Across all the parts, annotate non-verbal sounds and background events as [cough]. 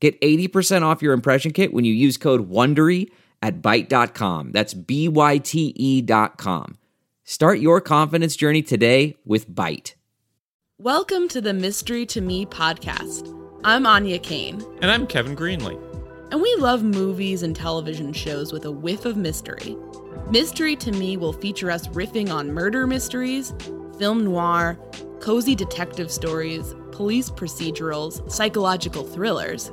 Get 80% off your impression kit when you use code WONDERY at Byte.com. That's B-Y-T-E dot com. Start your confidence journey today with Byte. Welcome to the Mystery to Me podcast. I'm Anya Kane. And I'm Kevin Greenlee. And we love movies and television shows with a whiff of mystery. Mystery to Me will feature us riffing on murder mysteries, film noir, cozy detective stories, police procedurals, psychological thrillers,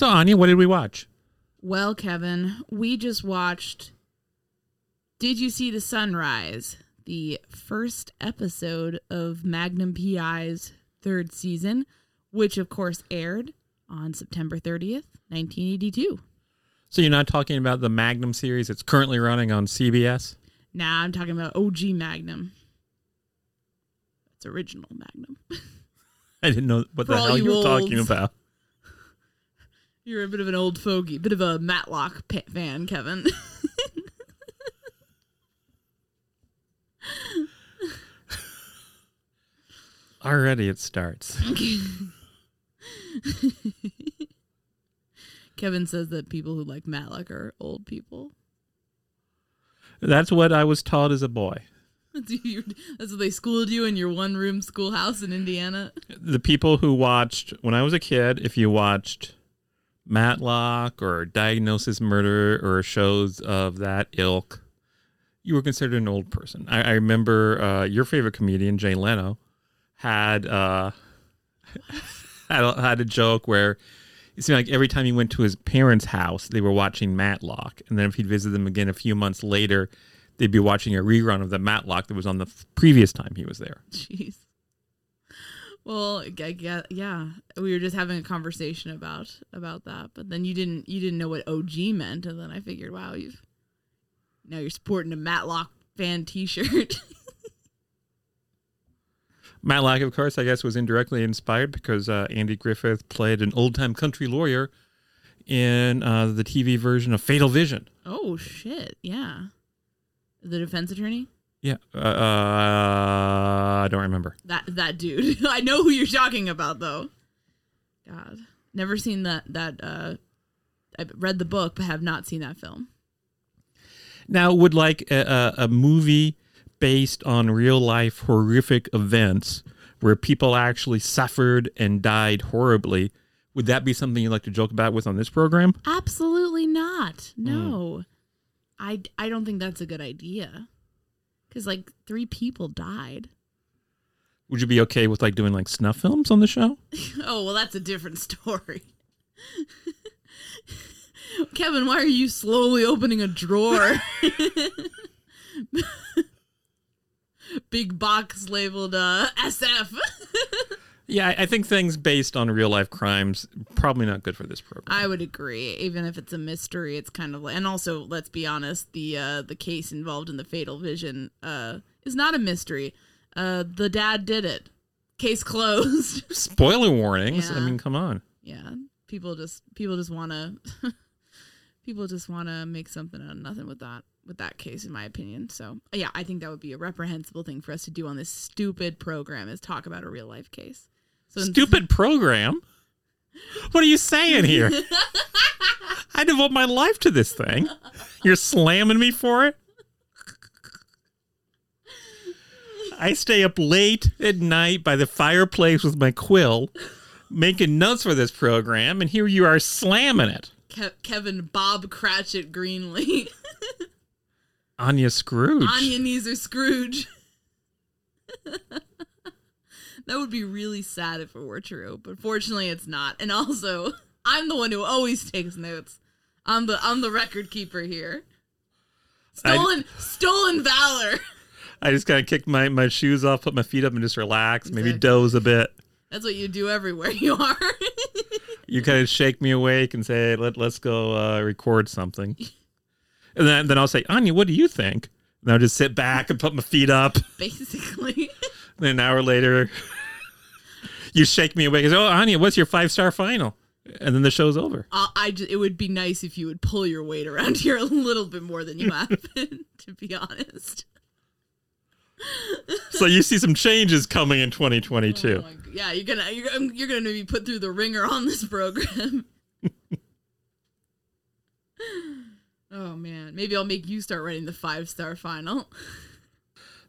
So, Anya, what did we watch? Well, Kevin, we just watched Did You See the Sunrise? The first episode of Magnum PI's third season, which of course aired on September 30th, 1982. So, you're not talking about the Magnum series that's currently running on CBS? Nah, I'm talking about OG Magnum. It's original Magnum. [laughs] I didn't know what For the hell you you were talking about. You're a bit of an old fogey, bit of a Matlock fan, Kevin. [laughs] Already it starts. [laughs] Kevin says that people who like Matlock are old people. That's what I was taught as a boy. [laughs] That's what they schooled you in your one room schoolhouse in Indiana. the people who watched when I was a kid, if you watched Matlock or Diagnosis Murder or shows of that ilk, you were considered an old person. I, I remember uh, your favorite comedian Jay Leno had uh, [laughs] had, a, had a joke where it seemed like every time he went to his parents' house, they were watching Matlock, and then if he'd visit them again a few months later, they'd be watching a rerun of the Matlock that was on the f- previous time he was there. Jeez. Well, I guess, yeah, we were just having a conversation about about that, but then you didn't you didn't know what OG meant, and then I figured, wow, you've now you're sporting a Matlock fan T-shirt. [laughs] Matlock, of course, I guess was indirectly inspired because uh, Andy Griffith played an old time country lawyer in uh, the TV version of Fatal Vision. oh shit, yeah, the defense attorney. Yeah, uh, uh, I don't remember. That that dude. [laughs] I know who you're talking about though. God. Never seen that that uh I've read the book but have not seen that film. Now, would like a, a, a movie based on real life horrific events where people actually suffered and died horribly, would that be something you'd like to joke about with on this program? Absolutely not. No. I I don't think that's a good idea. Cuz like 3 people died. Would you be okay with like doing like snuff films on the show? [laughs] Oh, well that's a different story. [laughs] Kevin, why are you slowly opening a drawer? [laughs] Big box labeled uh, SF. Yeah, I- think things based on real life crimes probably not good for this program. I would agree. Even if it's a mystery, it's kind of like, and also let's be honest, the uh, the case involved in the fatal vision uh, is not a mystery. Uh, the dad did it. Case [laughs] closed. Spoiler warnings. I mean, come on. yeah, people just people just want to [laughs] people just want to make something out of nothing with that with that case, in my opinion. So yeah, I think that would be a reprehensible thing for us to do on this stupid program is talk about a real life case. So Stupid program. What are you saying here? [laughs] I devote my life to this thing. You're slamming me for it? I stay up late at night by the fireplace with my quill, making notes for this program, and here you are slamming it. Ke- Kevin Bob Cratchit Greenlee. [laughs] Anya Scrooge. Anya Neezer Scrooge. [laughs] that would be really sad if it were true, but fortunately it's not. And also, [laughs] I'm the one who always takes notes. I'm the I'm the record keeper here. I- Stolen stolen valor. I just kind of kick my, my shoes off, put my feet up, and just relax, maybe doze a bit. That's what you do everywhere you are. [laughs] you kind of shake me awake and say, Let, let's go uh, record something. And then, then I'll say, Anya, what do you think? And I'll just sit back and put my feet up. Basically. [laughs] an hour later, [laughs] you shake me awake and say, Oh, Anya, what's your five star final? And then the show's over. Uh, I just, it would be nice if you would pull your weight around [laughs] here a little bit more than you [laughs] have been, to be honest. So you see some changes coming in 2022. Oh yeah, you're gonna you're, gonna- you're gonna be put through the ringer on this program. oh man, maybe I'll make you start writing the five star final.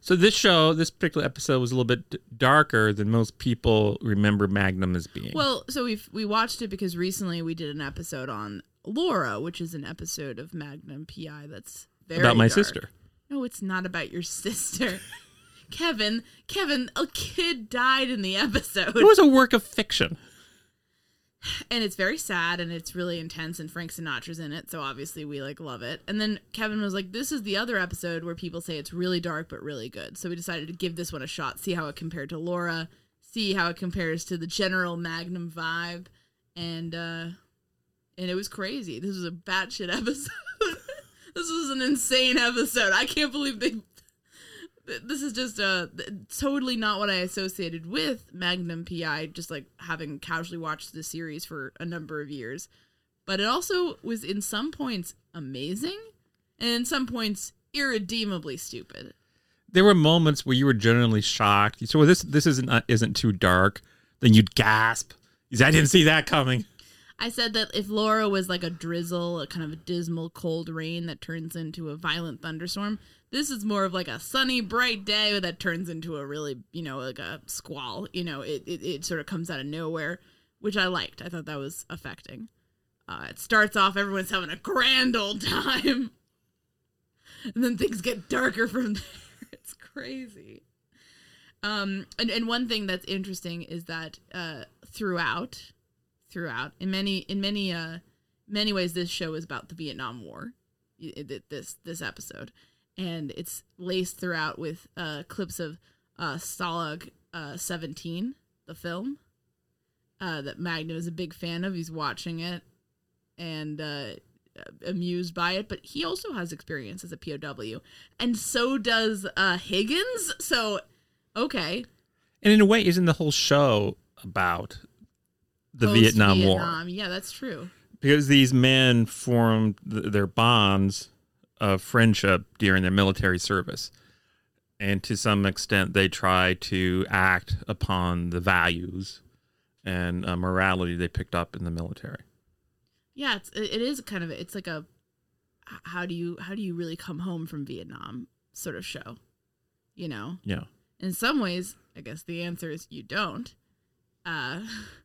So this show, this particular episode was a little bit darker than most people remember Magnum as being. Well, so we we watched it because recently we did an episode on Laura, which is an episode of Magnum PI that's very about my dark. sister. No, it's not about your sister. [laughs] Kevin, Kevin, a kid died in the episode. It was a work of fiction. And it's very sad and it's really intense and frank sinatra's in it so obviously we like love it. And then kevin was like this is the other episode where people say it's really dark but really good. So we decided to give this one a shot see how it compared to laura see how it compares to the general magnum vibe and uh and it was crazy. This was a batshit episode. [laughs] This was an insane episode. I can't believe they this is just totally not what I associated with Magnum PI just like having casually watched the series for a number of years but it also was in some points amazing and in some points irredeemably stupid There were moments where you were genuinely shocked. So this this isn't uh, isn't too dark. Then you'd gasp. I didn't see that coming. I said that if Laura was like a drizzle, a kind of a dismal cold rain that turns into a violent thunderstorm, this is more of like a sunny, bright day that turns into a really, you know, like a squall. You know, it, it, it sort of comes out of nowhere, which I liked. I thought that was affecting. Uh, it starts off, everyone's having a grand old time. [laughs] And then things get darker from [laughs] there. It's crazy. Um, and, and one thing that's interesting is that uh, throughout, throughout. In many in many uh many ways this show is about the Vietnam War this this episode. And it's laced throughout with uh clips of uh Stalag uh 17 the film uh, that Magnum is a big fan of. He's watching it and uh, amused by it, but he also has experience as a POW, and so does uh, Higgins. So, okay, And in a way, isn't the whole show about the Vietnam War? Yeah, that's true. Because these men formed th- their bonds of friendship during their military service. And to some extent, they try to act upon the values and uh, morality they picked up in the military. Yeah, it's it it is kind of it's like a how do you how do you really come home from Vietnam sort of show, you know. Yeah. In some ways, I guess the answer is you don't. Uh, [laughs]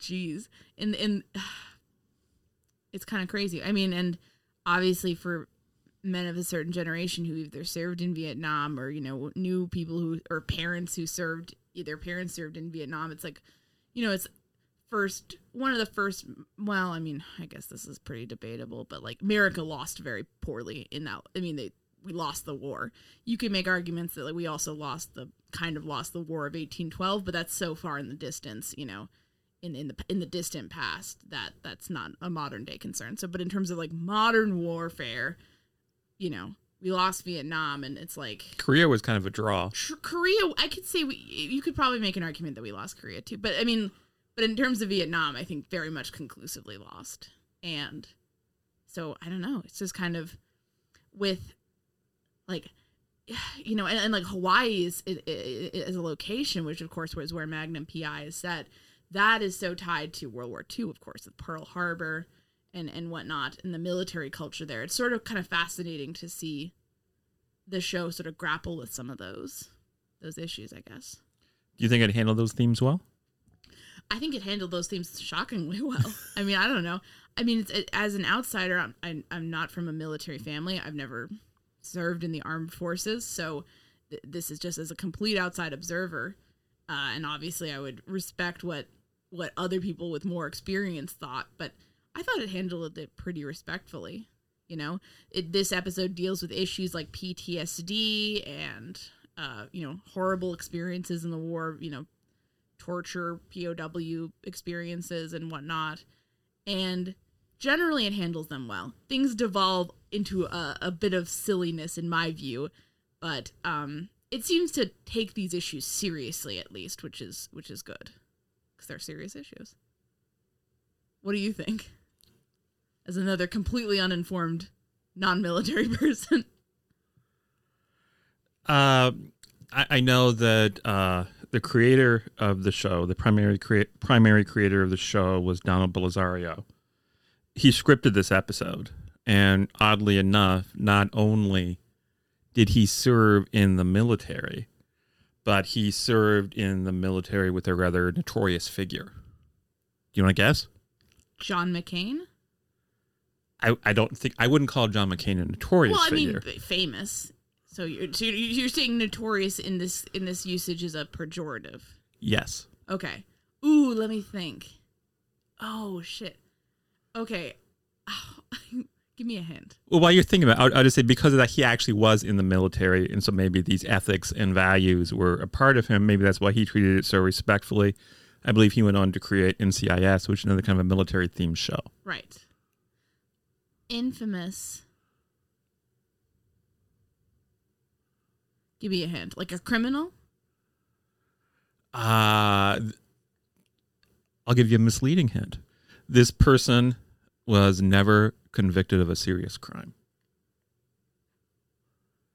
jeez, And and [sighs] it's kind of crazy. I mean, and obviously for men of a certain generation who either served in Vietnam or you know knew people who or parents who served their parents served in Vietnam, it's like you know it's first one of the first well i mean i guess this is pretty debatable but like america lost very poorly in that i mean they we lost the war. You can make arguments that like, we also lost the kind of lost the war of 1812 but that's so far in the distance you know in in the in the distant past that that's not a modern day concern so but in terms of like modern warfare you know we lost vietnam and it's like Korea was kind of a draw. Tr- Korea, I could say we, you could probably make an argument that we lost Korea too, but I mean, but in terms of Vietnam, I think very much conclusively lost. And so I don't know. It's just kind of with like, [sighs] you know, and, and like Hawaii is, is, is a location, which of course was where Magnum PI is set. That is so tied to World War II, of course, with Pearl Harbor and and whatnot, and the military culture there. It's sort of kind of fascinating to see the show sort of grapple with some of those those issues, I guess. Do you think it handled those themes well? I think it handled those themes shockingly [laughs] well. I mean, I don't know. I mean, it's, it, as an outsider, I'm, I'm I'm not from a military family. I've never served in the armed forces, so th- this is just as a complete outside observer. Uh, and obviously, I would respect what what other people with more experience thought, but I thought it handled it pretty respectfully. You know, it, this episode deals with issues like PTSD and uh, you know horrible experiences in the war. You know, torture, POW experiences, and whatnot. And generally, it handles them well. Things devolve into a, a bit of silliness, in my view, but um, it seems to take these issues seriously, at least, which is which is good because they're serious issues. What do you think? As another completely uninformed, non-military [laughs] person. Uh, I, I know that uh, the creator of the show, the primary crea- primary creator of the show, was Donald Bellisario. He scripted this episode, and oddly enough, not only did he serve in the military, but he served in the military with a rather notorious figure. Do you want to guess? John McCain. I, I don't think I wouldn't call John McCain a notorious well, I figure. mean, famous. So you're so you're- you're saying notorious in this in this usage is a pejorative. yes. Okay. Ooh, let me think. Oh shit. Okay. [sighs] Give me a hint. Well, while you're thinking about, it, I'll, just say because of that, he actually was in the military, and so maybe these ethics and values were a part of him. Maybe that's why he treated it so respectfully. I believe he went on to create NCIS, which is another kind of a military themed show. Right. Infamous. Give me a hint. Like a criminal? Uh, I'll give you a misleading hint. This person was never convicted of a serious crime.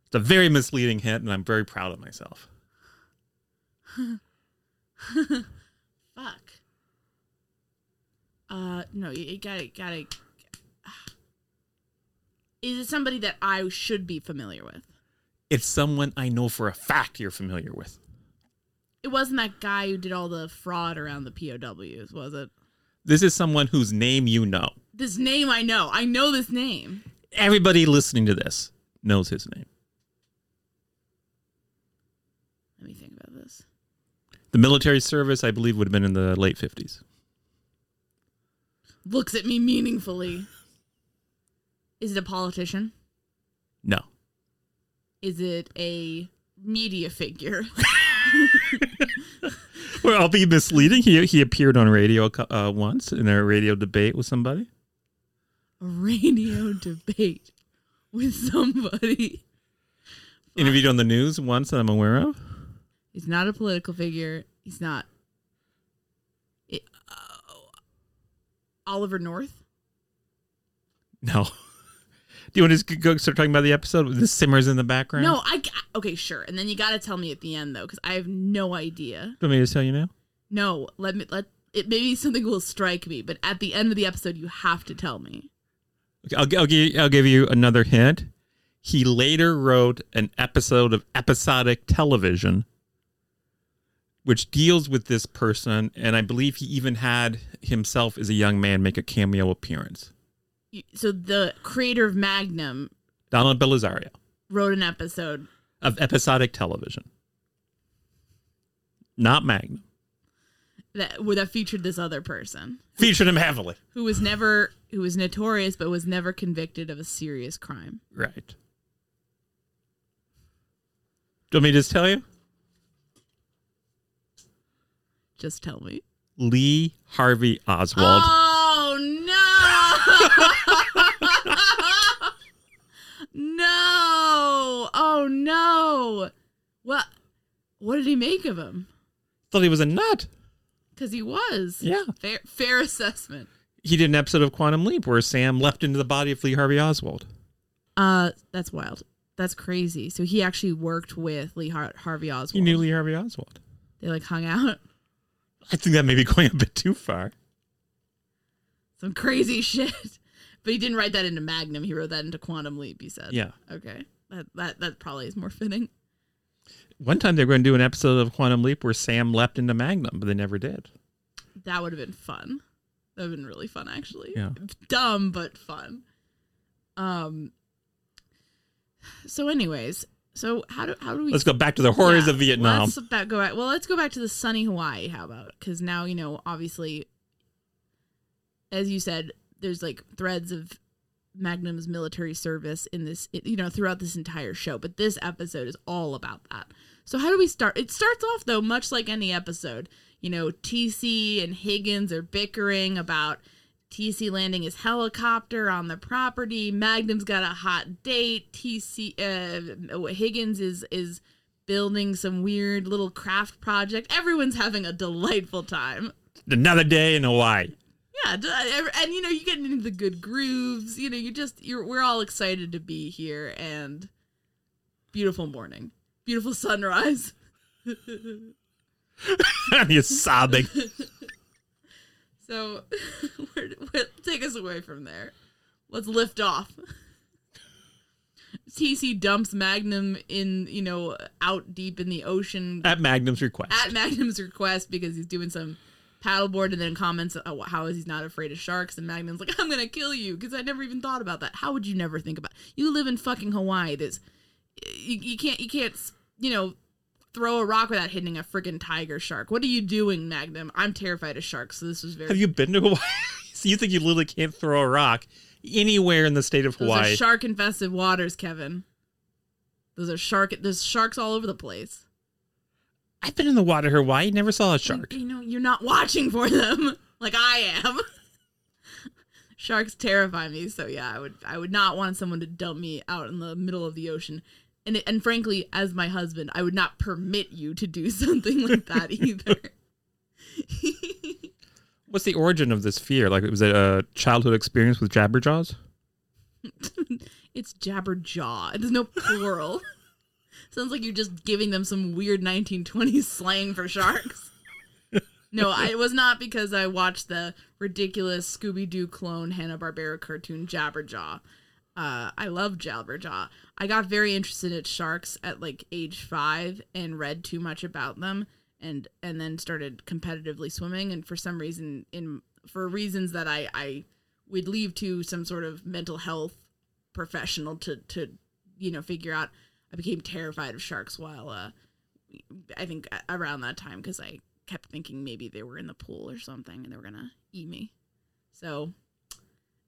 It's a very misleading hint, and I'm very proud of myself. [laughs] Fuck. Uh, no, you, you gotta, gotta. [sighs] Is it somebody that I should be familiar with? It's someone I know for a fact you're familiar with. It wasn't that guy who did all the fraud around the POWs, was it? This is someone whose name you know. This name I know. I know this name. Everybody listening to this knows his name. Let me think about this. The military service, I believe, would have been in the late 50s. Looks at me meaningfully. Is it a politician? No. Is it a media figure? [laughs] Well, I'll be misleading. He he appeared on radio uh, once in a radio debate with somebody. A radio [laughs] debate with somebody. Interviewed on the news once that I'm aware of. He's not a political figure. He's not. It, uh, Oliver North. No. [laughs] Do you want to just go start talking about the episode? With the simmers in the background. No, I okay, sure. And then you got to tell me at the end though, because I have no idea. Do you want me to tell you now? No, let me let it. Maybe something will strike me, but at the end of the episode, you have to tell me. I'll, I'll give I'll give you another hint. He later wrote an episode of episodic television, which deals with this person, and I believe he even had himself as a young man make a cameo appearance. So the creator of Magnum, Donald Bellisario, wrote an episode of episodic television, not Magnum. That that featured this other person. Featured him heavily. Who was never who was notorious but was never convicted of a serious crime. Right. Do you want me to just tell you? Just tell me. Lee Harvey Oswald. Oh no! [laughs] no! Oh no! What? What did he make of him? Thought he was a nut. Because he was. Yeah. Fair, fair assessment. He did an episode of Quantum Leap where Sam leapt into the body of Lee Harvey Oswald. Uh, that's wild. That's crazy. So he actually worked with Lee Har- Harvey Oswald. He knew Lee Harvey Oswald. They like hung out. [laughs] I think that may be going a bit too far. Some crazy [laughs] shit. But he didn't write that into Magnum. He wrote that into Quantum Leap. He said. Yeah. Okay. That that that probably is more fitting. One time they were going to do an episode of Quantum Leap where Sam leapt into Magnum, but they never did. That would have been fun. That would have been really fun, actually. Yeah. Dumb but fun. Um. So, anyways, so how do how do we? Let's go back to the horrors Yeah, of Vietnam. Let's back, go back. Well, let's go back to the sunny Hawaii. How about? Because now you know, obviously, as you said, there's like threads of Magnum's military service in this, you know, throughout this entire show. But this episode is all about that. So how do we start? It starts off though, much like any episode. You know, TC and Higgins are bickering about TC landing his helicopter on the property. Magnum's got a hot date. TC uh, Higgins is is building some weird little craft project. Everyone's having a delightful time. Another day in Hawaii. Yeah, uh, and you know you get into the good grooves. You know, you just you're we're all excited to be here and beautiful morning, beautiful sunrise. [laughs] [laughs] You're sobbing. [laughs] So, where, where, take us away from there. Let's lift off. TC dumps Magnum in, you know, out deep in the ocean At Magnum's request. at Magnum's request because he's doing some paddleboard and then comments uh, how is he's not afraid of sharks and Magnum's like I'm gonna kill you because I never even thought about that. How would you never think about? You live in fucking Hawaii. There's you, you can't you can't you know throw a rock without hitting a friggin' tiger shark. What are you doing, Magnum? I'm terrified of sharks, so this was very Have you been to Hawaii? [laughs] so you think you literally can't throw a rock anywhere in the state of Those Hawaii? shark infested waters, Kevin. Those are shark. There's sharks all over the place. I've been in the water Hawaii, never saw a shark. You know, you're not watching for them [laughs] like I am. [laughs] Sharks terrify me, so yeah, I would I would not want someone to dump me out in the middle of the ocean. And and frankly, as my husband, I would not permit you to do [laughs] something like that either. What's the origin of this fear? Like, was it a childhood experience with Jabberjaws? it's Jabberjaw. There's no plural. Sounds like you're just giving them some weird 1920s slang for sharks. [laughs] No, I, it was not because I watched the ridiculous Scooby Doo clone Hanna Barbera cartoon Jabberjaw. Uh, I love Jabberjaw. I got very interested in sharks at like age five and read too much about them, and and then started competitively swimming. And for some reason, in for reasons that I I would leave to some sort of mental health professional to to you know figure out, I became terrified of sharks while uh, I think around that time because I kept thinking maybe they were in the pool or something and they were gonna eat me. So,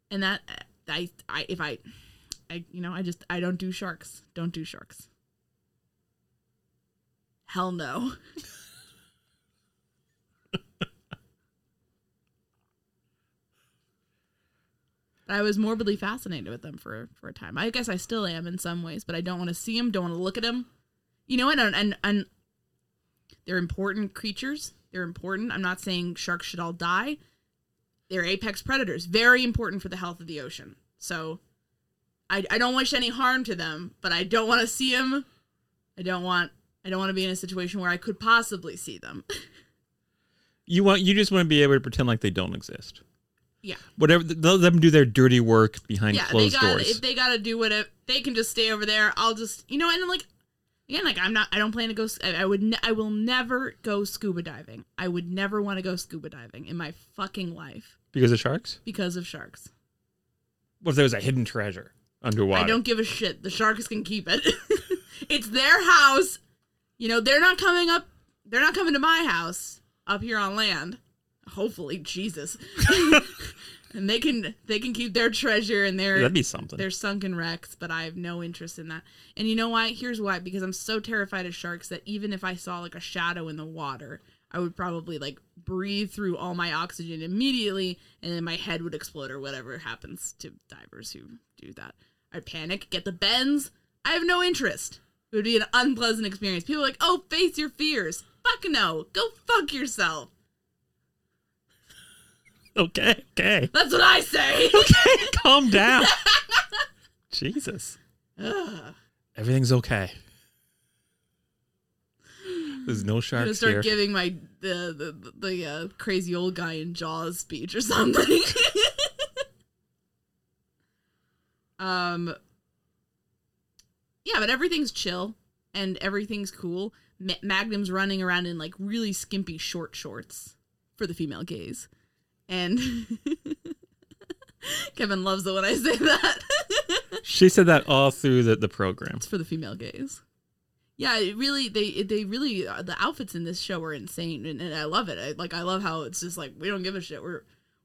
and that I I if I I you know I just I don't do sharks. Don't do sharks. Hell no. [laughs] I was morbidly fascinated with them for for a time. I guess I still am in some ways, but I don't want to see them. Don't want to look at them. You know what? And, and and they're important creatures. They're important. I'm not saying sharks should all die. They're apex predators, very important for the health of the ocean. So, I I don't wish any harm to them, but I don't want to see them. I don't want I don't want to be in a situation where I could possibly see them. [laughs] You want you just want to be able to pretend like they don't exist. Yeah. Whatever let them do their dirty work behind yeah, they closed got doors. if they got to do whatever, they can just stay over there. I'll just, you know, and like again, like I'm not, I don't plan to go. I I would, ne- I will never go scuba diving. I would never want to go scuba diving in my fucking life because of sharks? because of sharks. What if there was a hidden treasure underwater? I don't give a shit. The sharks can keep it. [laughs] it's their house. You know, they're not coming up. They're not coming to my house up here on land. Hopefully, Jesus. [laughs] and they can they can keep their treasure and their That'd be something. They're sunken wrecks, but I have no interest in that. And you know why? Here's why. Because I'm so terrified of sharks that even if I saw like a shadow in the water, I would probably like breathe through all my oxygen immediately and then my head would explode or whatever happens to divers who do that. I'd panic, get the bends. I have no interest. It would be an unpleasant experience. People are like, oh, face your fears. Fuck no. Go fuck yourself. Okay, okay. That's what I say. [laughs] Okay, calm down. [laughs] Jesus. Ugh. Everything's okay. There's no I'm gonna sharks start here. giving my the the, the uh, crazy old guy in Jaws speech or something. [laughs] um. Yeah, but everything's chill and everything's cool. Magnum's running around in like really skimpy short shorts for the female gaze, and [laughs] Kevin loves it when I say that. [laughs] she said that all through the, the program. It's for the female gaze. Yeah, it really they they really uh, the outfits in this show are insane, and, and I love it. I, like I love how it's just like we don't give a shit. We're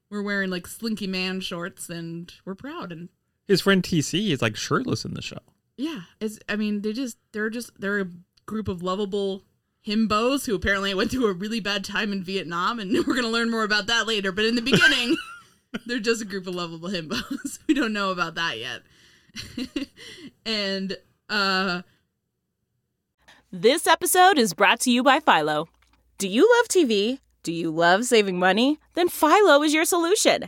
we're wearing like slinky man shorts, and we're proud. And His friend TC is like shirtless in the show. yeah, it's I mean they just they're just they're a group of lovable himbos who apparently went through a really bad time in Vietnam, and [laughs] we're gonna learn more about that later. But in the [laughs] beginning, they're just a group of lovable himbos. [laughs] we don't know about that yet. and uh This episode is brought to you by Philo. Do you love TV? Do you love saving money? Then Philo is your solution.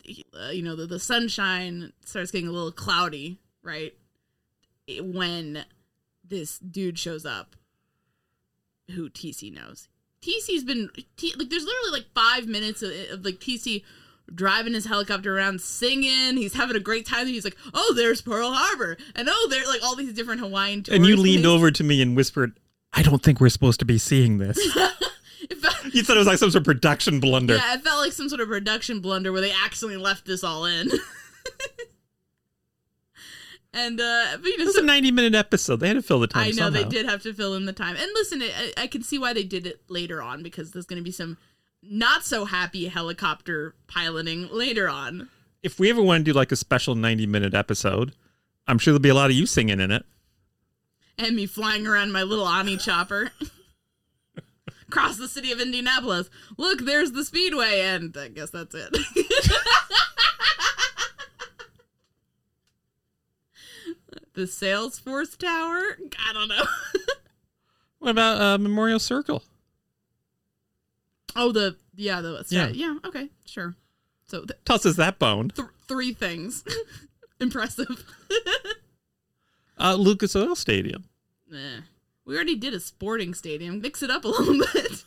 uh, you know the, the sunshine starts getting a little cloudy right It- when this dude shows up who tc knows tc's been T, like there's literally like five minutes of, of like tc driving his helicopter around singing he's having a great time he's like oh there's pearl harbor and oh there's like all these different hawaiian And you leaned things. over to me and whispered, I don't think we're supposed to be seeing this. [laughs] It felt- you thought it was like some sort of production blunder. yeah it felt like some sort of production blunder where they accidentally left this all in [laughs] and uh but you know This is so- a 90 minute episode. They had to fill the time I know they did have to fill in the time. And listen, I, I can see why they did it later on because there's going to be some not so happy helicopter piloting later on. If we ever want to do like a special 90 minute episode I'm sure there'll be a lot of you singing in it. and me flying around my little Ani chopper [laughs] across the city of Indianapolis. Look, there's the speedway, and I guess that's it. [laughs] the Salesforce Tower? I don't know. [laughs] What about uh, Memorial Circle? oh, the yeah, the Yeah. yeah, yeah. Okay, sure. So th- Tosses that bone. th- three things. [laughs] Impressive. Uh, Lucas Oil Stadium. Nah. We already did a sporting stadium. Mix it up a [laughs] little bit.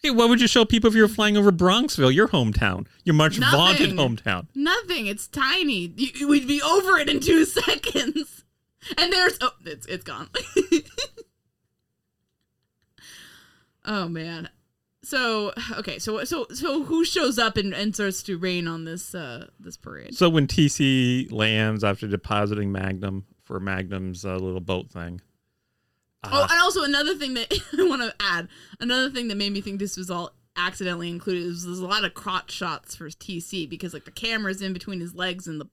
Okay, what would you show people if you were flying over Bronxville, your hometown, your much vaunted hometown? Nothing. It's tiny. You, we'd be over it in two [laughs] seconds. And there's oh, it's it's gone. [laughs] oh man. So okay, so so so who shows up and, and starts to rain on this uh this parade? So when TC lands after depositing Magnum for Magnum's uh, little boat thing, oh, and also another thing that [laughs] I want to add, another thing that made me think this was all accidentally included is there's a lot of crotch shots for TC because like the camera's in between his legs and the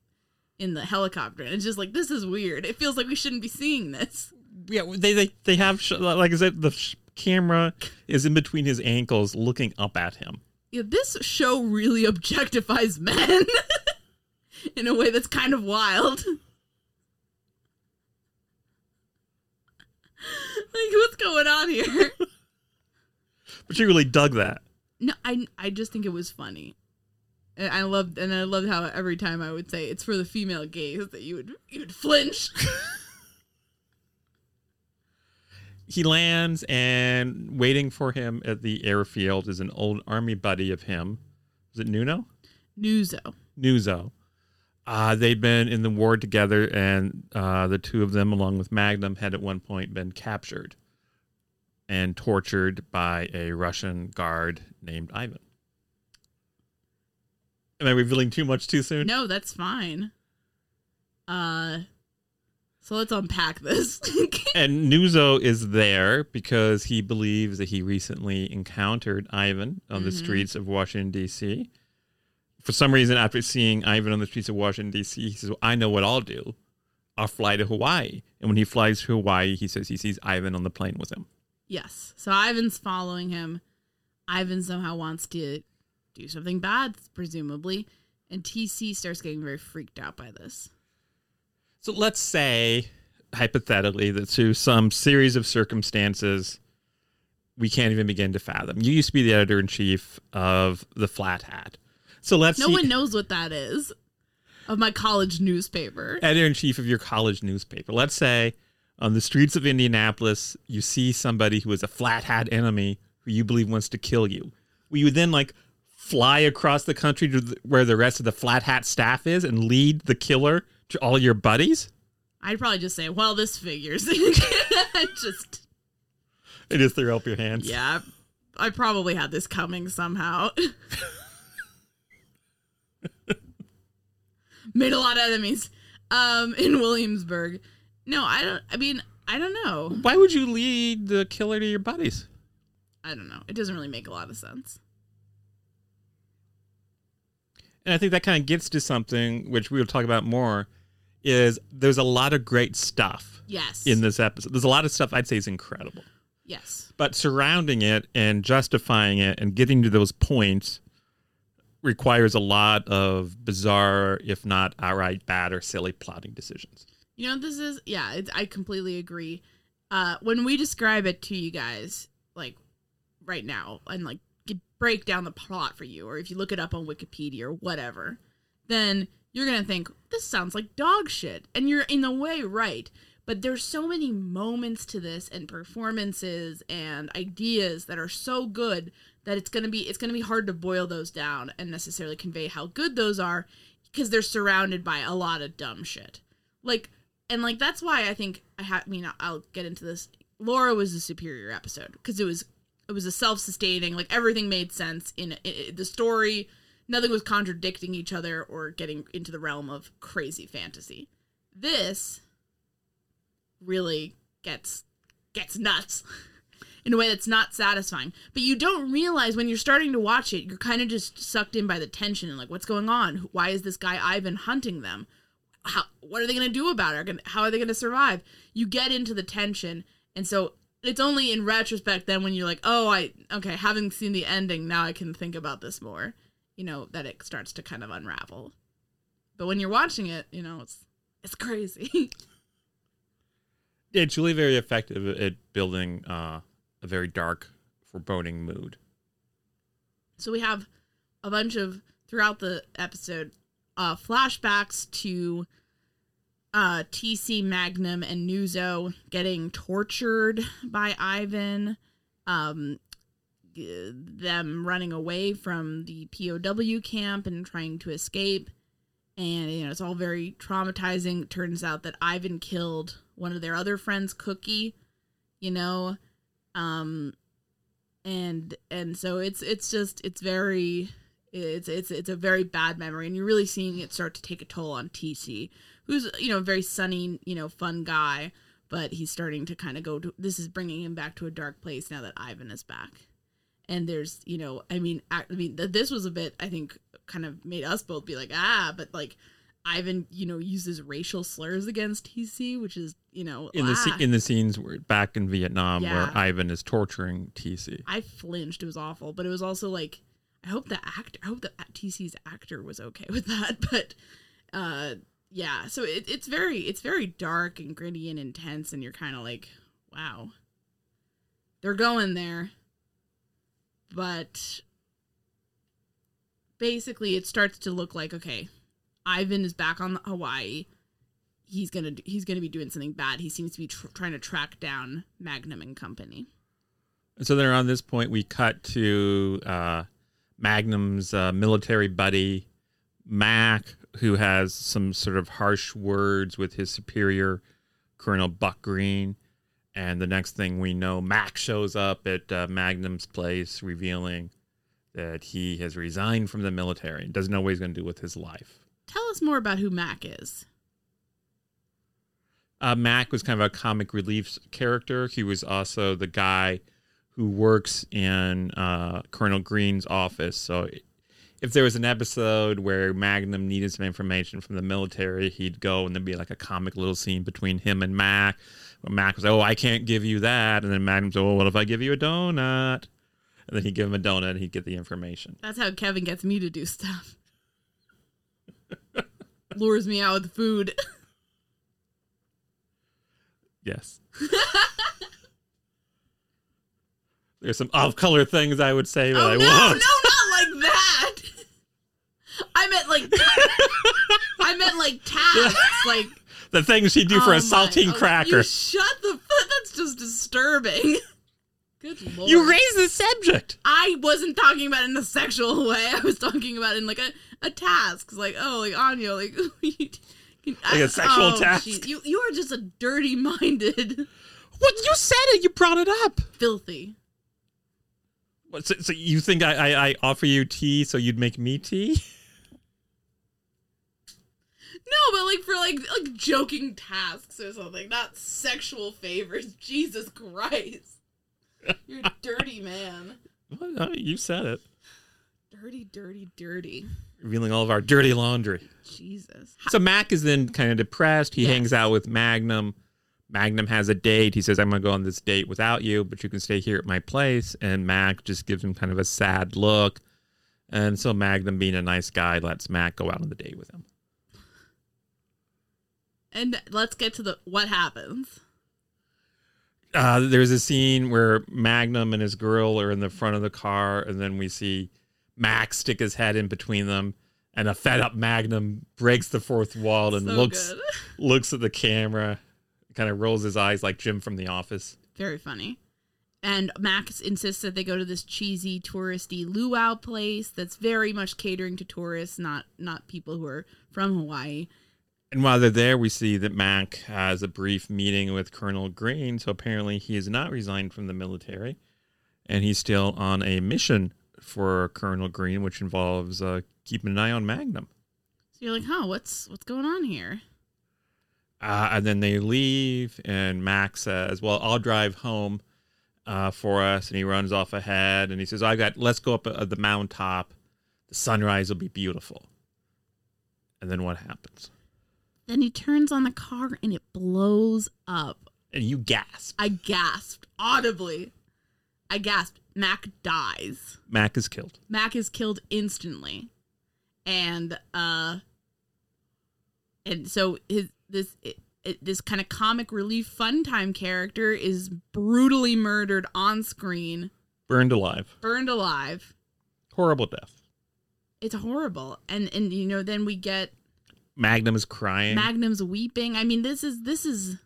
in the helicopter, and it's just like this is weird. It feels like we shouldn't be seeing this. yeah, they they they have sh- like I said, the sh- camera is in between his ankles, looking up at him. Yeah, this show really [laughs] objectifies men [laughs] in a way that's kind of wild. [laughs] like, what's going on here? [laughs] But she really dug that. No, I I just think it was funny. And I loved and I loved how every time I would say it's for the female gaze that you would you would flinch. [laughs] He lands, and waiting for him at the airfield is an old army buddy of him. Is it Nuno? Nuzo. Nuzo. Uh, they'd been in the war together, and uh, the two of them, along with Magnum, had at one point been captured and tortured by a Russian guard named Ivan. Am I revealing too much too soon? No, that's fine. Uh so let's unpack this. [laughs] And Nuzo is there because he believes that he recently encountered Ivan on the Mhm. streets of Washington, D.C. For some reason, after seeing Ivan on the streets of Washington, D.C., he says, well, I know what I'll do. I'll fly to Hawaii. And when he flies to Hawaii, he says he sees Ivan on the plane with him. Yes. So Ivan's following him. Ivan somehow wants to do something bad, presumably. And TC starts getting very freaked out by this. So let's say, hypothetically, that through some series of circumstances, we can't even begin to fathom. You used to be the editor in chief of the Flat Hat. So let's No see, one knows what that is of my college newspaper. editor in chief of your college newspaper. Let's say on the streets of Indianapolis, you see somebody who is a flat hat enemy who you believe wants to kill you. Will you then like fly across the country to the, where the rest of the flat hat staff is and lead the killer to all your buddies? I'd probably just say, well, this figures. [laughs] just, And just throw up your hands. yeah, I probably had this coming somehow. [laughs] Made a lot of enemies um, in Williamsburg. No, I don't, I mean, I don't know. Why would you lead the killer to your buddies? I don't know. It doesn't really make a lot of sense. And I think that kind of gets to something which we will talk about more is there's a lot of great stuff Yes. in this episode. There's a lot of stuff I'd say is incredible. yes. But surrounding it and justifying it and getting to those points requires a lot of bizarre, if not outright bad or silly plotting decisions. You know this is? Yeah, I completely agree. Uh, when we describe it to you guys, like right now, and like break down the plot for you, or if you look it up on Wikipedia or whatever, then you're gonna think this sounds like dog shit, and you're in a way right. But there's so many moments to this, and performances and ideas that are so good that it's gonna be it's gonna be hard to boil those down and necessarily convey how good those are because they're surrounded by a lot of dumb shit. Like and like that's why I think I have. I mean, I'll get into this. Laura was the superior episode because it was it was a self-sustaining. Like everything made sense in, in the story. Nothing was contradicting each other or getting into the realm of crazy fantasy. This really gets gets nuts [laughs] in a way that's not satisfying. But you don't realize when you're starting to watch it, you're kind of just sucked in by the tension and like what's going on? Why is this guy Ivan hunting them? how what are they going to do about it? How are they going to survive? You get into the tension, and so it's only in retrospect then when you're like, oh, I okay, having seen the ending, now I can think about this more. You know that it starts to kind of unravel. But when you're watching it, you know it's it's crazy. [laughs] it's really very effective at building uh, a very dark, foreboding mood. So we have a bunch of throughout the episode uh, flashbacks to uh, TC Magnum and Nuzo getting tortured by Ivan, um, them running away from the POW camp and trying to escape. And, you know, it's all very traumatizing. turns out that Ivan killed one of their other friends, Cookie, you know. Um, and and so it's it's just it's very it's it's it's a very bad memory and you're really seeing it start to take a toll on TC who's you know a very sunny you know fun guy but he's starting to kind of go to this is bringing him back to a dark place now that Ivan is back. And there's you know I mean I, I mean this was a bit I think kind of made us both be like ah but like Ivan, you know, uses racial slurs against TC, which is, you know, in ah. the in the scenes where back in Vietnam yeah. where Ivan is torturing TC. I flinched. It was awful, but it was also like I hope the actor, I hope the TC's actor was okay [laughs] with that. But uh, yeah, so it, it's very it's very dark and gritty and intense, and you're kind of like, wow, they're going there. But basically, it starts to look like okay Ivan is back on Hawaii. He's gonna he's gonna be doing something bad. He seems to be tr- trying to track down Magnum and Company. And so then around this point, we cut to uh, Magnum's uh, military buddy Mac, who has some sort of harsh words with his superior, Colonel Buck Green. And the next thing we know, Mac shows up at uh, Magnum's place, revealing that he has resigned from the military and doesn't know what he's going to do with his life. Tell us more about who Mac is. Uh, Mac was kind of a comic relief character. He was also the guy who works in uh, Colonel Green's office. So if there was an episode where Magnum needed some information from the military, he'd go and there'd be like a comic little scene between him and Mac. Where Mac was, like, "Oh, I can't give you that," and then Magnum's, "Oh, what if I give you a donut?" And then he'd give him a donut, and he'd get the information. That's how Kevin gets me to do stuff lures me out with food. [laughs] yes. There's some off-color things I would say, but oh, I no, won't. No, not like that. I meant like [laughs] I meant like tasks, like the things she'd do for oh a saltine my, cracker. shut the fuck. That's just disturbing. Good lord. You raised the subject. I wasn't talking about it in a sexual way. I was talking about it in like a, a task. Like, oh, like Anya, like [laughs] like a sexual oh, task. Geez. You you are just a dirty minded. [laughs] What you said it, you brought it up. Filthy. What, so, so you think I, I, I offer you tea so you'd make me tea? [laughs] No, but like for like like joking tasks or something, not sexual favors. Jesus Christ. You're a dirty man. Well, you said it. Dirty, dirty, dirty. Revealing all of our dirty laundry. Jesus. So Mac is then kind of depressed. He yes. hangs out with Magnum. Magnum has a date. He says, I'm going to go on this date without you, but you can stay here at my place. And Mac just gives him kind of a sad look. And so Magnum, being a nice guy, lets Mac go out on the date with him. And let's get to the what happens uh, there's a scene where Magnum and his girl are in the front of the car, and then we see Max stick his head in between them, and a fed up Magnum breaks the fourth wall and so looks [laughs] looks at the camera, kind of rolls his eyes like Jim from The Office. Very funny. And Max insists that they go to this cheesy touristy luau place that's very much catering to tourists, not not people who are from Hawaii. And while they're there, we see that Mac has a brief meeting with Colonel Green. So apparently, he has not resigned from the military, and he's still on a mission for Colonel Green, which involves uh, keeping an eye on Magnum. So you're like, huh? What's what's going on here? Uh, and then they leave, and Max says, "Well, I'll drive home uh, for us." And he runs off ahead, and he says, "I got. Let's go up at the mountaintop. The sunrise will be beautiful." And then what happens? Then he turns on the car and it blows up. And you gasp. I gasped audibly. I gasped. Mac dies. Mac is killed. Mac is killed instantly. And uh and so his this it, it, this kind of comic relief fun time character is brutally murdered on screen, Burned alive. burned alive. Horrible death. It's horrible. And and you know then we get Magnum is crying. Magnum's weeping. I mean, this is this is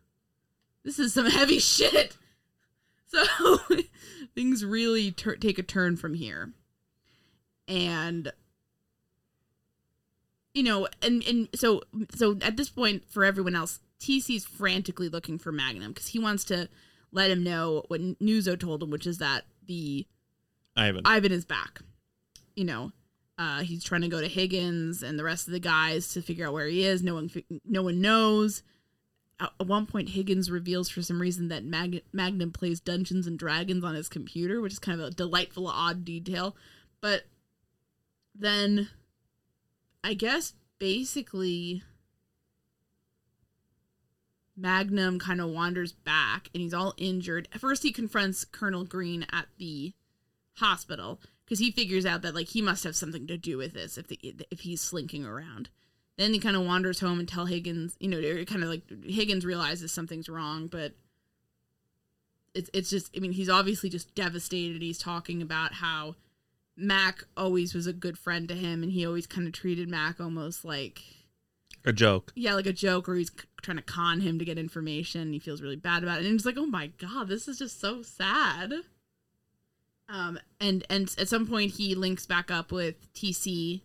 this is some heavy [laughs] shit. So things really tur take a turn from here, and you know, and and so so at this point for everyone else, TC's frantically looking for Magnum because he wants to let him know what Nuzo told him, which is that the Ivan. Ivan is back. You know, uh, he's trying to go to Higgins and the rest of the guys to figure out where he is. No one, no one knows. At one point, Higgins reveals for some reason that Mag- Magnum plays Dungeons and Dragons on his computer, which is kind of a delightful, odd detail. But then, I guess basically, Magnum kind of wanders back and he's all injured. At first, he confronts Colonel Green at the hospital because he figures out that like he must have something to do with this if the if he's slinking around. Then he kind of wanders home and tell Higgins, you know, kind of like Higgins realizes something's wrong, but it's it's just I mean he's obviously just devastated. He's talking about how Mac always was a good friend to him, and he always kind of treated Mac almost like a joke. yeah, like a joke, or he's trying to con him to get information. He feels really bad about it, and he's like, "Oh my god, this is just so sad." Um, and and at some point he links back up with TC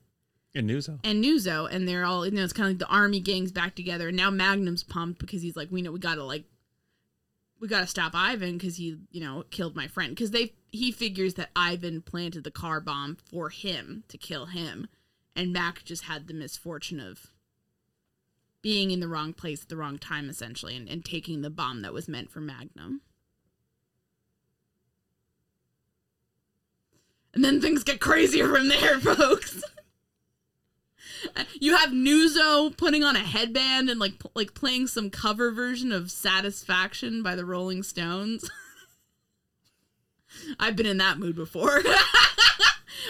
And Nuzo. and Nuzo, and they're all you know it's kind of like the army gangs back together. And now Magnum's pumped because he's like, we know we gotta like, we gotta stop Ivan because he you know killed my friend because they he figures that Ivan planted the car bomb for him to kill him, and Mac just had the misfortune of being in the wrong place at the wrong time essentially and, and taking the bomb that was meant for Magnum. And then things get crazier from there, [laughs] folks. [laughs] you have Nuzo putting on a headband and like pl- like playing some cover version of Satisfaction by the Rolling Stones. [laughs] I've been in that mood before. [laughs]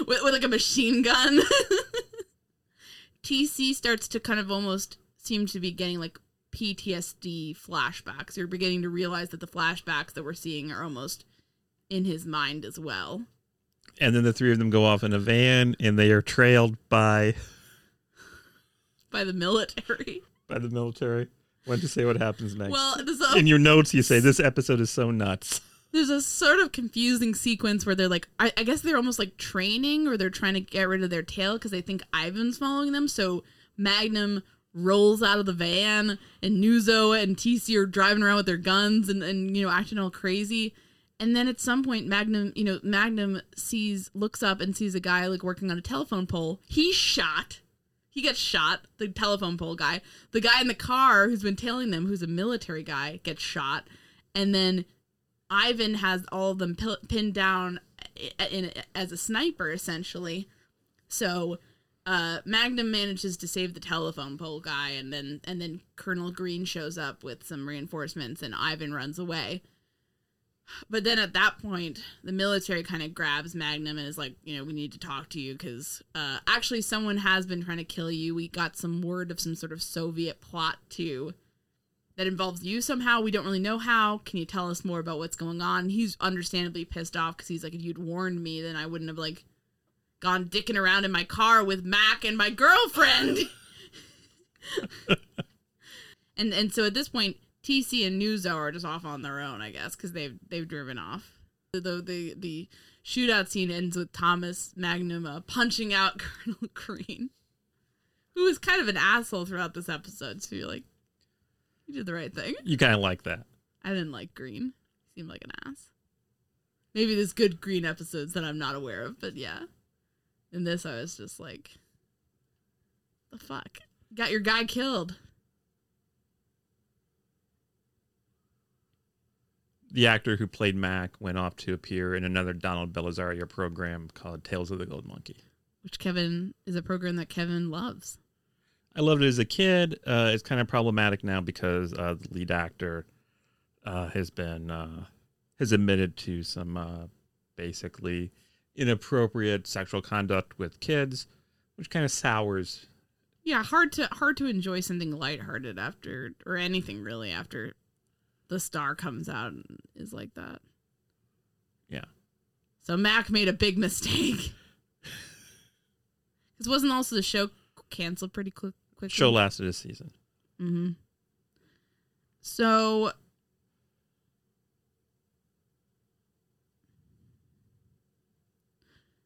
with, with like a machine gun. TC starts to kind of almost seem to be getting like PTSD flashbacks. You're beginning to realize that the flashbacks that we're seeing are almost in his mind as well. And then the three of them go off in a van and they are trailed by By the military. [laughs] by the military. When to say what happens next. Well, a, in your notes you say this episode is so nuts. [laughs] there's a sort of confusing sequence where they're like, I, I guess they're almost like training or they're trying to get rid of their tail because they think Ivan's following them. So Magnum rolls out of the van and Nuzo and TC are driving around with their guns and, and you know, acting all crazy. And then at some point, Magnum, you know, Magnum sees, looks up and sees a guy like working on a telephone pole. He's shot. He gets shot, the telephone pole guy. The guy in the car who's been tailing them, who's a military guy, gets shot. And then Ivan has all of them pinned down i- in, as a sniper, essentially. So uh, Magnum manages to save the telephone pole guy, and then and then Colonel Green shows up with some reinforcements, and Ivan runs away. But then at that point, the military kind of grabs Magnum and is like, you know, we need to talk to you because uh, actually someone has been trying to kill you. We got some word of some sort of Soviet plot too that involves you somehow. We don't really know how. Can you tell us more about what's going on? He's understandably pissed off because he's like, if you'd warned me, then I wouldn't have like gone dicking around in my car with Mac and my girlfriend. [laughs] and and so at this point, TC and Nuzo are just off on their own, I guess, because they've they've driven off. The the the shootout scene ends with Thomas Magnum uh, punching out [laughs] Colonel Green, who is kind of an asshole throughout this episode. So you're like, you did the right thing. You kind of like that. I didn't like Green. He seemed like an ass. Maybe there's good Green episodes that I'm not aware of, but yeah. In this, I was just like, the fuck? Got your guy killed. The actor who played Mac went off to appear in another Donald Bellisario program called Tales of the Gold Monkey. Which Kevin is a program that Kevin loves. I loved it as a kid. Uh, it's kind of problematic now because uh, the lead actor uh, has been uh, has admitted to some uh, basically inappropriate sexual conduct with kids, which kind of sours. Yeah, hard to hard to enjoy something lighthearted after or anything really after the star comes out and is like that. Yeah. So Mac made a big mistake. [laughs] Because wasn't also the show canceled pretty quick? quickly? Show lasted a season. Mm-hmm. So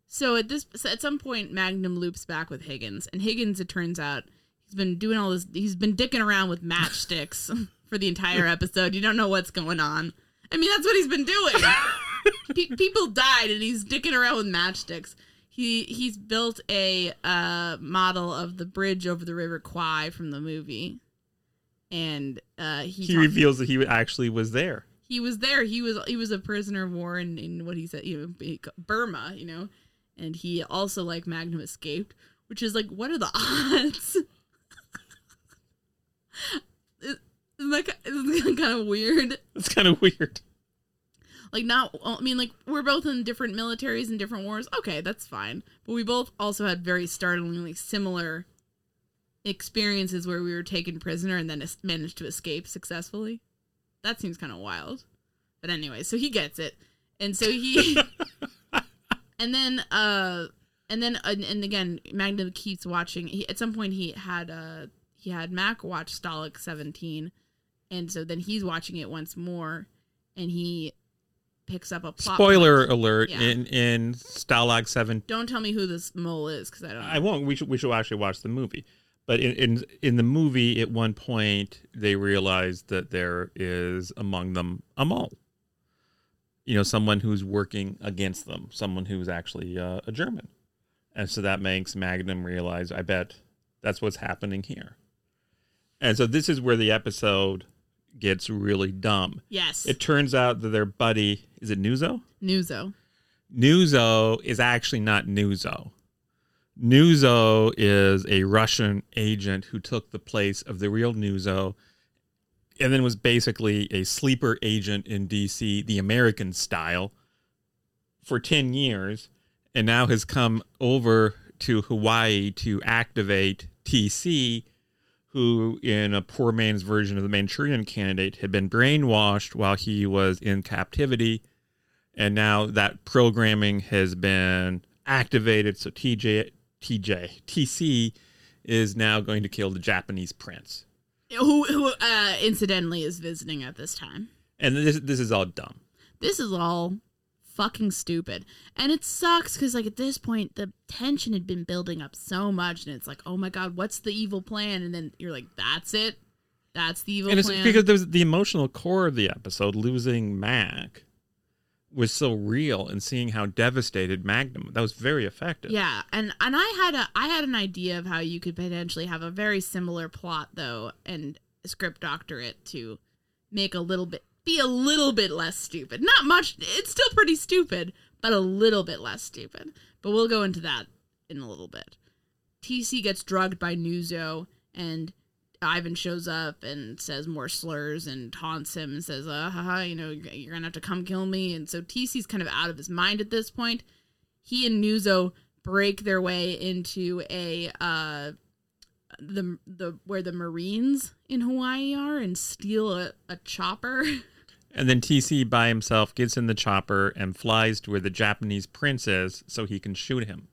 So at this so at some point Magnum loops back with Higgins and Higgins it turns out he's been doing all this he's been dicking around with [laughs] matchsticks for the entire episode. You don't know what's going on. I mean that's what he's been doing. [laughs] Pe- people died and he's dicking around with matchsticks. He he's built a uh, model of the bridge over the River Kwai from the movie, and uh, he He reveals that he actually was there. he was there. He was he was a prisoner of war in, in what he said, you know, Burma, you know, and he also like Magnum escaped, which is like, what are the [laughs] odds? Isn't that ki- isn't that [laughs] kind of weird? It's kind of weird. Like, not, I mean, like, we're both in different militaries and different wars. Okay, that's fine. But we both also had very startlingly similar experiences where we were taken prisoner and then managed to escape successfully. That seems kind of wild. But anyway, so he gets it. And so he. [laughs] and then, uh, and then, and, and again, Magnum keeps watching. He, at some point, he had, uh, he had Mac watch Stalag 17. And so then he's watching it once more. And he picks up a plot. Spoiler point. alert! Yeah. In in Stalag Seven, Don't tell me who this mole is because I don't. Know. I won't. We should we should actually watch the movie. But in, in in the movie, at one point, they realize that there is among them a mole. You know, someone who's working against them, someone who's actually uh, a German, and so that makes Magnum realize. I bet that's what's happening here. And so this is where the episode gets really dumb. Yes. It turns out that their buddy is it Nuzo. Nuzo. Nuzo is actually not Nuzo. Nuzo is a Russian agent who took the place of the real Nuzo and then was basically a sleeper agent in DC, the American style, for 10 years, and now has come over to Hawaii to activate TC, who, in a poor man's version of the Manchurian candidate, had been brainwashed while he was in captivity and now that programming has been activated. So tj tj tc is now going to kill the japanese prince. Who, who uh, incidentally is visiting at this time. and this this is all dumb. This is all fucking stupid. And it sucks because, like, at this point, the tension had been building up so much. And it's like, oh my God, what's the evil plan? And then you're like, that's it? That's the evil and it's plan? because there's the emotional core of the episode losing mac was so real and seeing how devastated magnum that was very effective Yeah, and and I had a I had an idea of how you could potentially have a very similar plot though, and script doctor it to make a little bit be a little bit less stupid. Not much. It's still pretty stupid, but a little bit less stupid. But we'll go into that in a little bit. TC gets drugged by Nuzo, and Ivan shows up and says more slurs and taunts him and says, uh, haha, you know, you're, you're gonna have to come kill me. And so TC's kind of out of his mind at this point. He and Nuzo break their way into a, uh, the, the, where the Marines in Hawaii are and steal a, a chopper. [laughs] and then tc by himself gets in the chopper and flies to where the japanese prince is so he can shoot him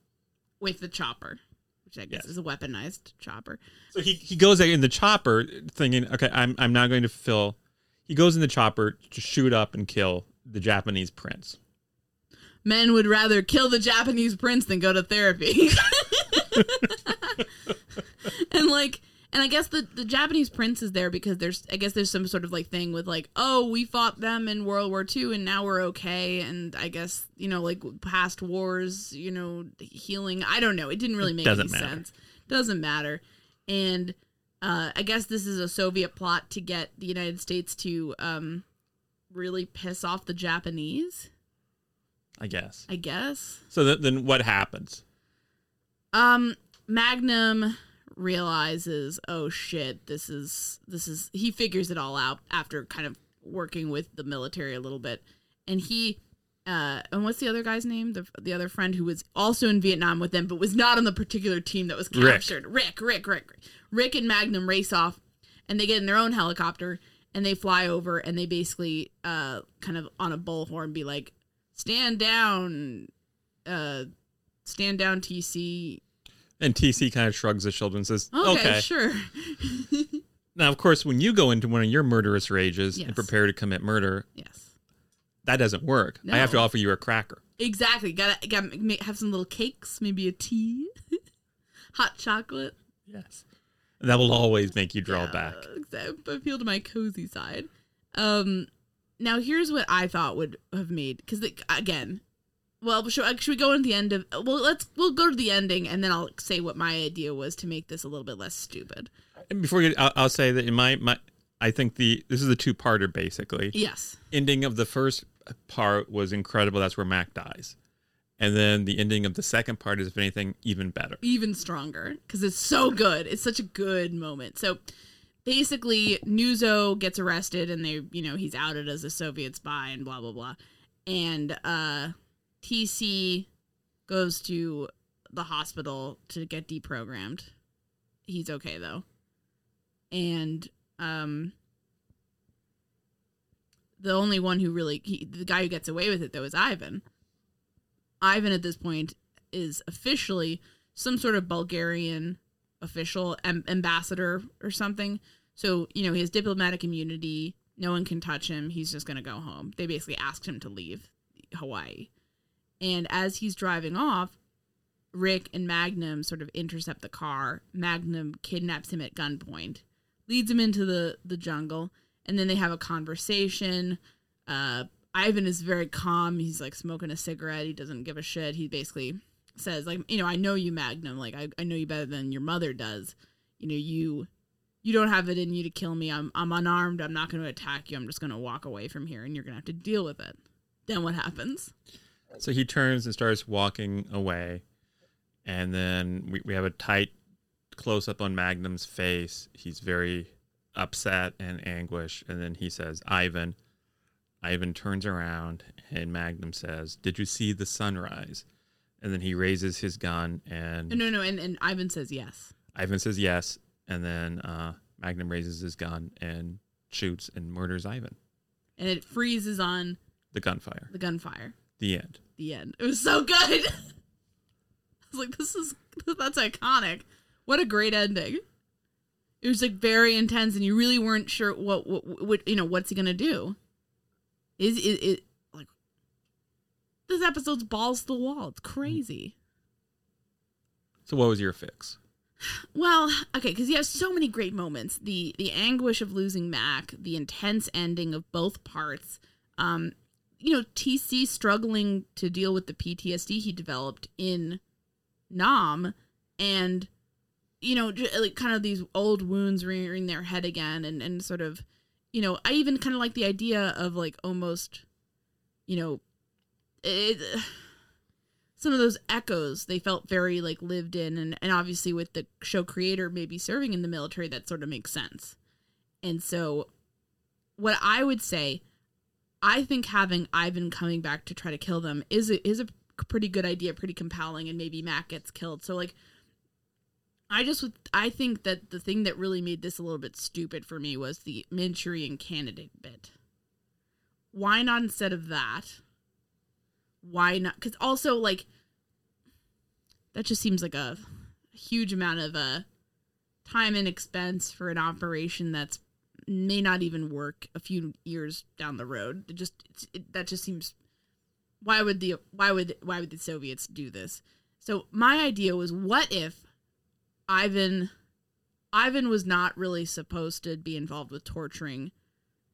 with the chopper, which I guess Yes. is a weaponized chopper. So he, he goes in the chopper thinking, okay, I'm I'm now going to fulfill. He goes in the chopper to shoot up and kill the Japanese prince. Men would rather kill the Japanese prince than go to therapy. [laughs] [laughs] and like and I guess the, the Japanese prince is there because there's I guess there's some sort of like thing with like, oh, we fought them in World War II and now we're okay and I guess, you know, like past wars, you know, healing. I don't know. It didn't really make any matter. sense. Doesn't matter. And uh, I guess this is a Soviet plot to get the United States to um, really piss off the Japanese. I guess. I guess. So th- then what happens? Um, Magnum realizes, oh shit, this is this is he figures it all out after kind of working with the military a little bit, and he. Uh, and what's the other guy's name? The the other friend who was also in Vietnam with them, but was not on the particular team that was captured. Rick, Rick, Rick, Rick. Rick and Magnum race off, and they get in their own helicopter and they fly over, and they basically, uh, kind of on a bullhorn, be like, "Stand down, uh, stand down, TC." And TC kind of shrugs his shoulders and says, Okay, okay. sure. [laughs] Now, of course, when you go into one of your murderous rages Yes. and prepare to commit murder, yes. that doesn't work. I have to offer you a cracker. Exactly. Gotta, gotta have some little cakes, maybe a tea, [laughs] hot chocolate. Yes. That will always make you draw Yeah, back. Exactly. Appeal to my cozy side. Um, now here's what I thought would have made because again, well, should, should we go into the end of? Well, let's we'll go to the ending and then I'll say what my idea was to make this a little bit less stupid. And before you, I'll, I'll say that in my, my, I think the this is a two parter basically. Yes. Ending of the first part was incredible. That's where Mac dies, and then the ending of the second part is, if anything, even better. even stronger because it's so good. It's such a good moment. So basically, Nuzo gets arrested and they, you know, he's outed as a Soviet spy and blah blah blah. And uh, TC goes to the hospital to get deprogrammed. He's okay though, and um. The only one who really, he, the guy who gets away with it though is Ivan. Ivan at this point is officially some sort of Bulgarian official am- ambassador or something. So, you know, he has diplomatic immunity. No one can touch him. He's just going to go home. They basically asked him to leave Hawaii. And as he's driving off, Rick and Magnum sort of intercept the car. Magnum kidnaps him at gunpoint, leads him into the, the jungle, and then they have a conversation. Uh, Ivan is very calm. He's like smoking a cigarette. He doesn't give a shit. He basically says, like, you know, I know you, Magnum. Like, I, I know you better than your mother does. You know, you you don't have it in you to kill me. I'm I'm unarmed. I'm not going to attack you. I'm just going to walk away from here, and you're going to have to deal with it. Then what happens? So he turns and starts walking away. And then we, we have a tight close up on Magnum's face. He's very upset and anguished. And then he says, Ivan. Ivan turns around and Magnum says, Did you see the sunrise? And then he raises his gun and No, no, and, and Ivan says yes. Ivan says yes. And then uh, Magnum raises his gun and shoots and murders Ivan. And it freezes on The gunfire. the gunfire. The end. The end. It was so good. [laughs] I was like, this is that's iconic. What a great ending. It was like very intense, and you really weren't sure what what, what you know what's he gonna do. Is it, it like this episode's balls to the wall? It's crazy. So what was your fix? Well, okay, because you have so many great moments. The the anguish of losing Mac, the intense ending of both parts. Um, you know, TC struggling to deal with the PTSD he developed in Nam, and you know, like kind of these old wounds rearing their head again, and and sort of, you know, I even kind of like the idea of like almost, you know, it some of those echoes they felt very like lived in and, and obviously with the show creator maybe serving in the military that sort of makes sense. And so what i would say i think having ivan coming back to try to kill them is a, is a pretty good idea pretty compelling and maybe mac gets killed. So like i just i think that the thing that really made this a little bit stupid for me was the manchurian candidate bit. Why not instead of that? Why not because also like that just seems like a huge amount of uh time and expense for an operation that's may not even work a few years down the road. It just it, that just seems why would the why would why would the soviets do this? So my idea was what if ivan ivan was not really supposed to be involved with torturing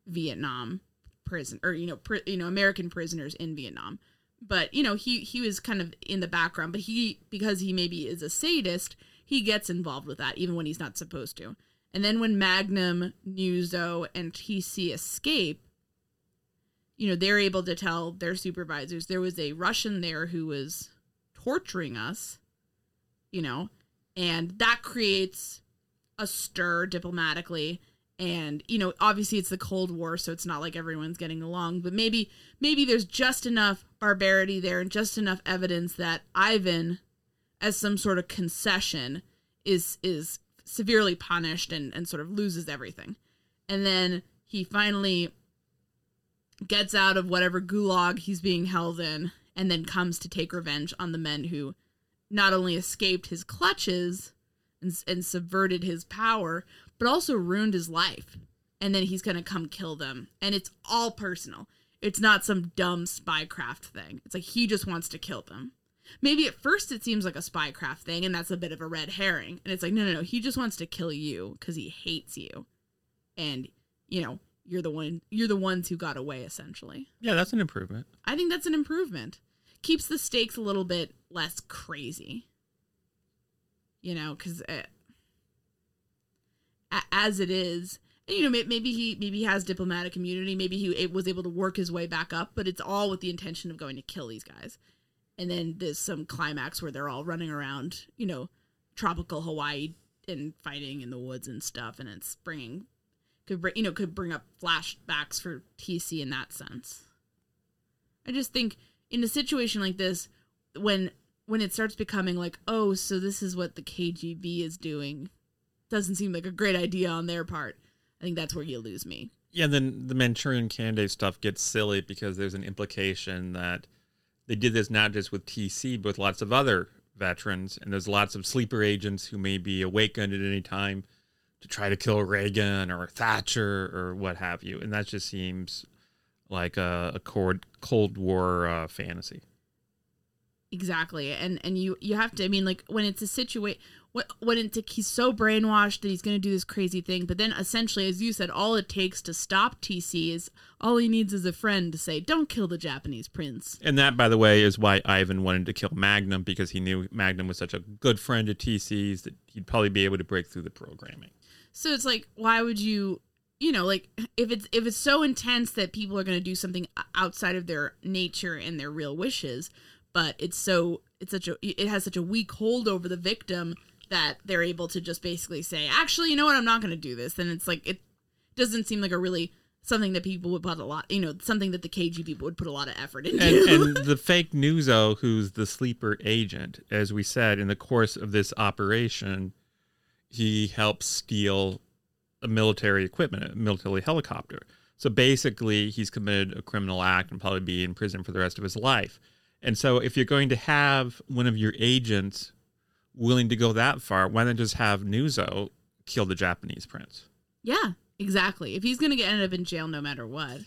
vietnam prison or you know you know american prisoners in vietnam. But you know he he was kind of in the background but he because he maybe is a sadist he gets involved with that even when he's not supposed to and then when magnum nuzo and tc escape you know they're able to tell their supervisors there was a russian there who was torturing us you know and that creates a stir diplomatically. And you know obviously it's the cold war so it's not like everyone's getting along but maybe maybe there's just enough barbarity there and just enough evidence that ivan as some sort of concession is is severely punished and and sort of loses everything and then he finally gets out of whatever gulag he's being held in and then comes to take revenge on the men who not only escaped his clutches and, and subverted his power but also ruined his life. And then he's going to come kill them. And it's all personal. It's not some dumb spycraft thing. It's like he just wants to kill them. Maybe at first it seems like a spycraft thing and that's a bit of a red herring. And it's like, no, no, no. He just wants to kill you because he hates you. And, you know, you're the one you're the ones who got away essentially. Yeah, that's an improvement. I think that's an improvement. Keeps the stakes a little bit less crazy. You know, because eh, as it is you know maybe he maybe he has diplomatic immunity maybe he was able to work his way back up but it's all with the intention of going to kill these guys and then there's some climax where they're all running around you know tropical hawaii and fighting in the woods and stuff and it's bringing could bring you know could bring up flashbacks for tc in that sense i just think in a situation like this when when it starts becoming like oh so this is what the kgb is doing doesn't seem like a great idea on their part. I think that's where you lose me. Yeah, then the Manchurian candidate stuff gets silly because there's an implication that they did this not just with TC, but with lots of other veterans. And there's lots of sleeper agents who may be awakened at any time to try to kill Reagan or Thatcher or what have you. And that just seems like a, a Cold, Cold War uh, fantasy. Exactly. And and you you have to I mean like when it's a situation when it's he's so brainwashed that he's going to do this crazy thing but then essentially as you said all it takes to stop tc is all he needs is a friend to say don't kill the japanese prince and that by the way is why ivan wanted to kill magnum because he knew magnum was such a good friend of tc's that he'd probably be able to break through the programming so it's like why would you you know like if it's if it's so intense that people are going to do something outside of their nature and their real wishes but it's so it's such a it has such a weak hold over the victim that they're able to just basically say, actually, you know what, I'm not going to do this. And it's like, it doesn't seem like a really something that people would put a lot, you know, something that the KGB people would put a lot of effort into. And, and [laughs] the fake Nuzo, who's the sleeper agent, as we said, in the course of this operation, he helps steal a military equipment, a military helicopter. So basically, he's committed a criminal act and probably be in prison for the rest of his life. And so, if you're going to have one of your agents willing to go that far, why not just have Nuzo kill the Japanese prince? Yeah, exactly. If he's going to get ended up in jail no matter what.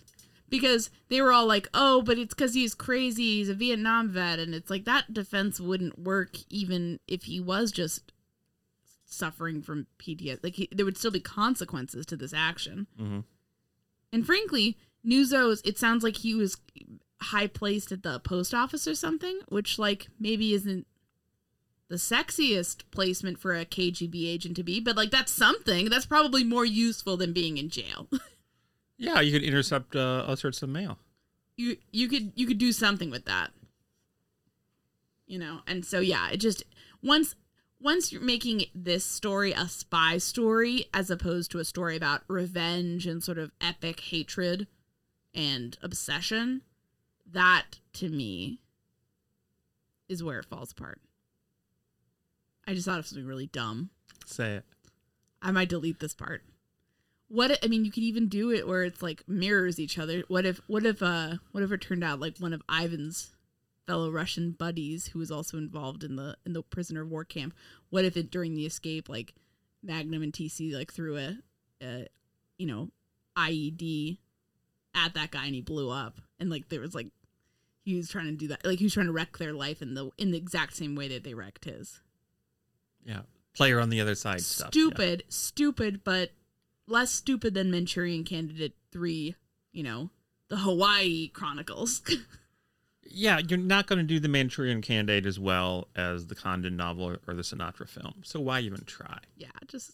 Because they were all like, oh, but it's because he's crazy. He's a Vietnam vet. And it's like that defense wouldn't work even if he was just suffering from PTSD. Like, he, there would still be consequences to this action. Mm-hmm. And frankly, Nuzo's, it sounds like he was high placed at the post office or something, which, like, maybe isn't the sexiest placement for a KGB agent to be, but like that's something. That's probably more useful than being in jail. [laughs] yeah, you could intercept uh, all sorts of mail. You you could you could do something with that. You know, and so yeah, it just once once you're making this story a spy story as opposed to a story about revenge and sort of epic hatred and obsession, that to me is where it falls apart. I just thought of something really dumb. Say it. I might delete this part. What I mean, you could even do it where it's like mirrors each other. What if what if uh what if it turned out like one of Ivan's fellow Russian buddies who was also involved in the in the prisoner of war camp? What if it during the escape like Magnum and TC like threw a, a you know IED at that guy and he blew up and like there was like he was trying to do that like he was trying to wreck their life in the in the exact same way that they wrecked his. Yeah. Player on the other side stupid, stuff. Yeah. stupid, but less stupid than Manchurian Candidate 3, you know, the Hawaii Chronicles. [laughs] yeah, you're not going to do the Manchurian Candidate as well as the Condon novel or, the Sinatra film. So why even try? Yeah, just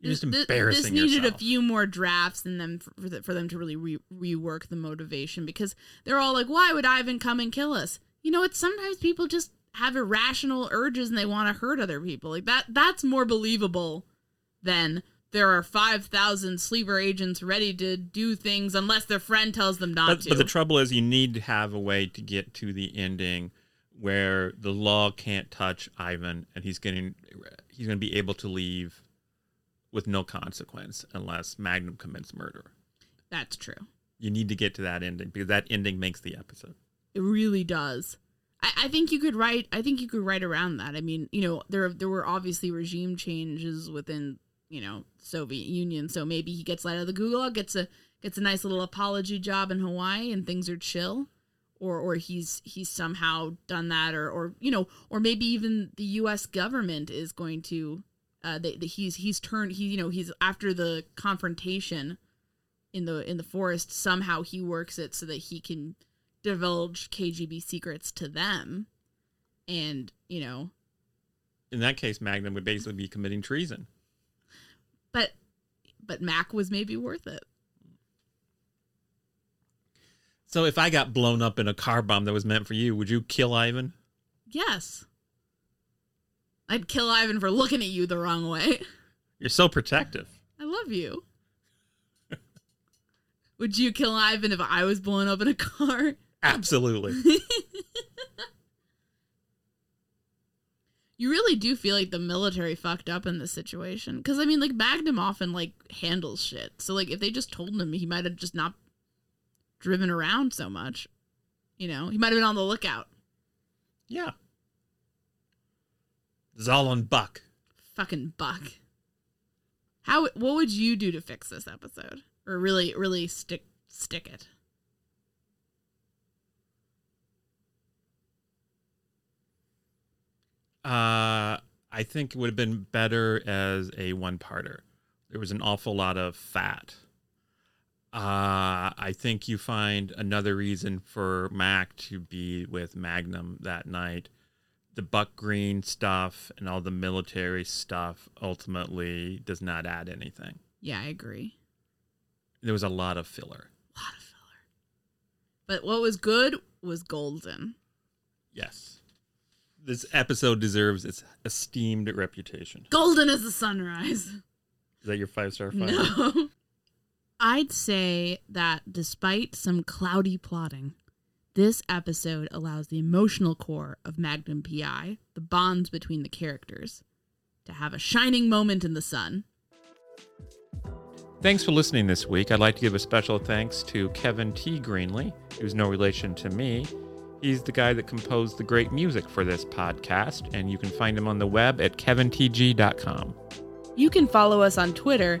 you're just embarrassing This needed yourself. a few more drafts and them for, for, for them to really re- rework the motivation because they're all like, "Why would Ivan come and kill us?" You know, it's sometimes people just have irrational urges and they want to hurt other people. Like that that's more believable than there are 5,000 sleeper agents ready to do things unless their friend tells them not But, to. but the trouble is, you need to have a way to get to the ending where the law can't touch Ivan, and he's getting he's going to be able to leave with no consequence unless Magnum commits murder. that's true. You need to get to that ending because that ending makes the episode. It really does. I, I think you could write. I think you could write around that. I mean, you know, there there were obviously regime changes within you know Soviet Union, so maybe he gets out of the gulag, gets a gets a nice little apology job in Hawaii, and things are chill. Or, or he's he's somehow done that, or, or you know, or maybe even the U.S. government is going to, uh, they, he's he's turned he you know he's after the confrontation in the in the forest somehow he works it so that he can divulge KGB secrets to them and you know In that case, Magnum would basically be committing treason. but but Mac was maybe worth it So if I got blown up in a car bomb that was meant for you, would you kill Ivan? yes I'd kill Ivan for looking at you the wrong way. You're so protective. I love you. Would you kill Ivan if I was blown up in a car? Absolutely. [laughs] you really do feel like the military fucked up in this situation. Because i mean like magnum often like handles shit. So like if they just told him he might have just not driven around so much. You know he might have been on the lookout. Yeah. It's all on Buck. fucking buck how what would you do to fix this episode or really really stick stick it Uh, I think it would have been better as a one-parter. There was an awful lot of fat. Uh, I think you find another reason for Mac to be with Magnum that night. The Buck Green stuff and all the military stuff ultimately does not add anything. yeah i agree There was a lot of filler. A lot of filler but what was good was golden Yes. This episode deserves its esteemed reputation. golden as the sunrise Is that your five star five? No. [laughs] I'd say that despite some cloudy plotting, this episode allows the emotional core of Magnum PI, the bonds between the characters, to have a shining moment in the sun. Thanks for listening this week. I'd like to give a special thanks to Kevin T. Greenley, who's no relation to me. He's the guy that composed the great music for this podcast, and you can find him on the web at kevintg.com. You can follow us on Twitter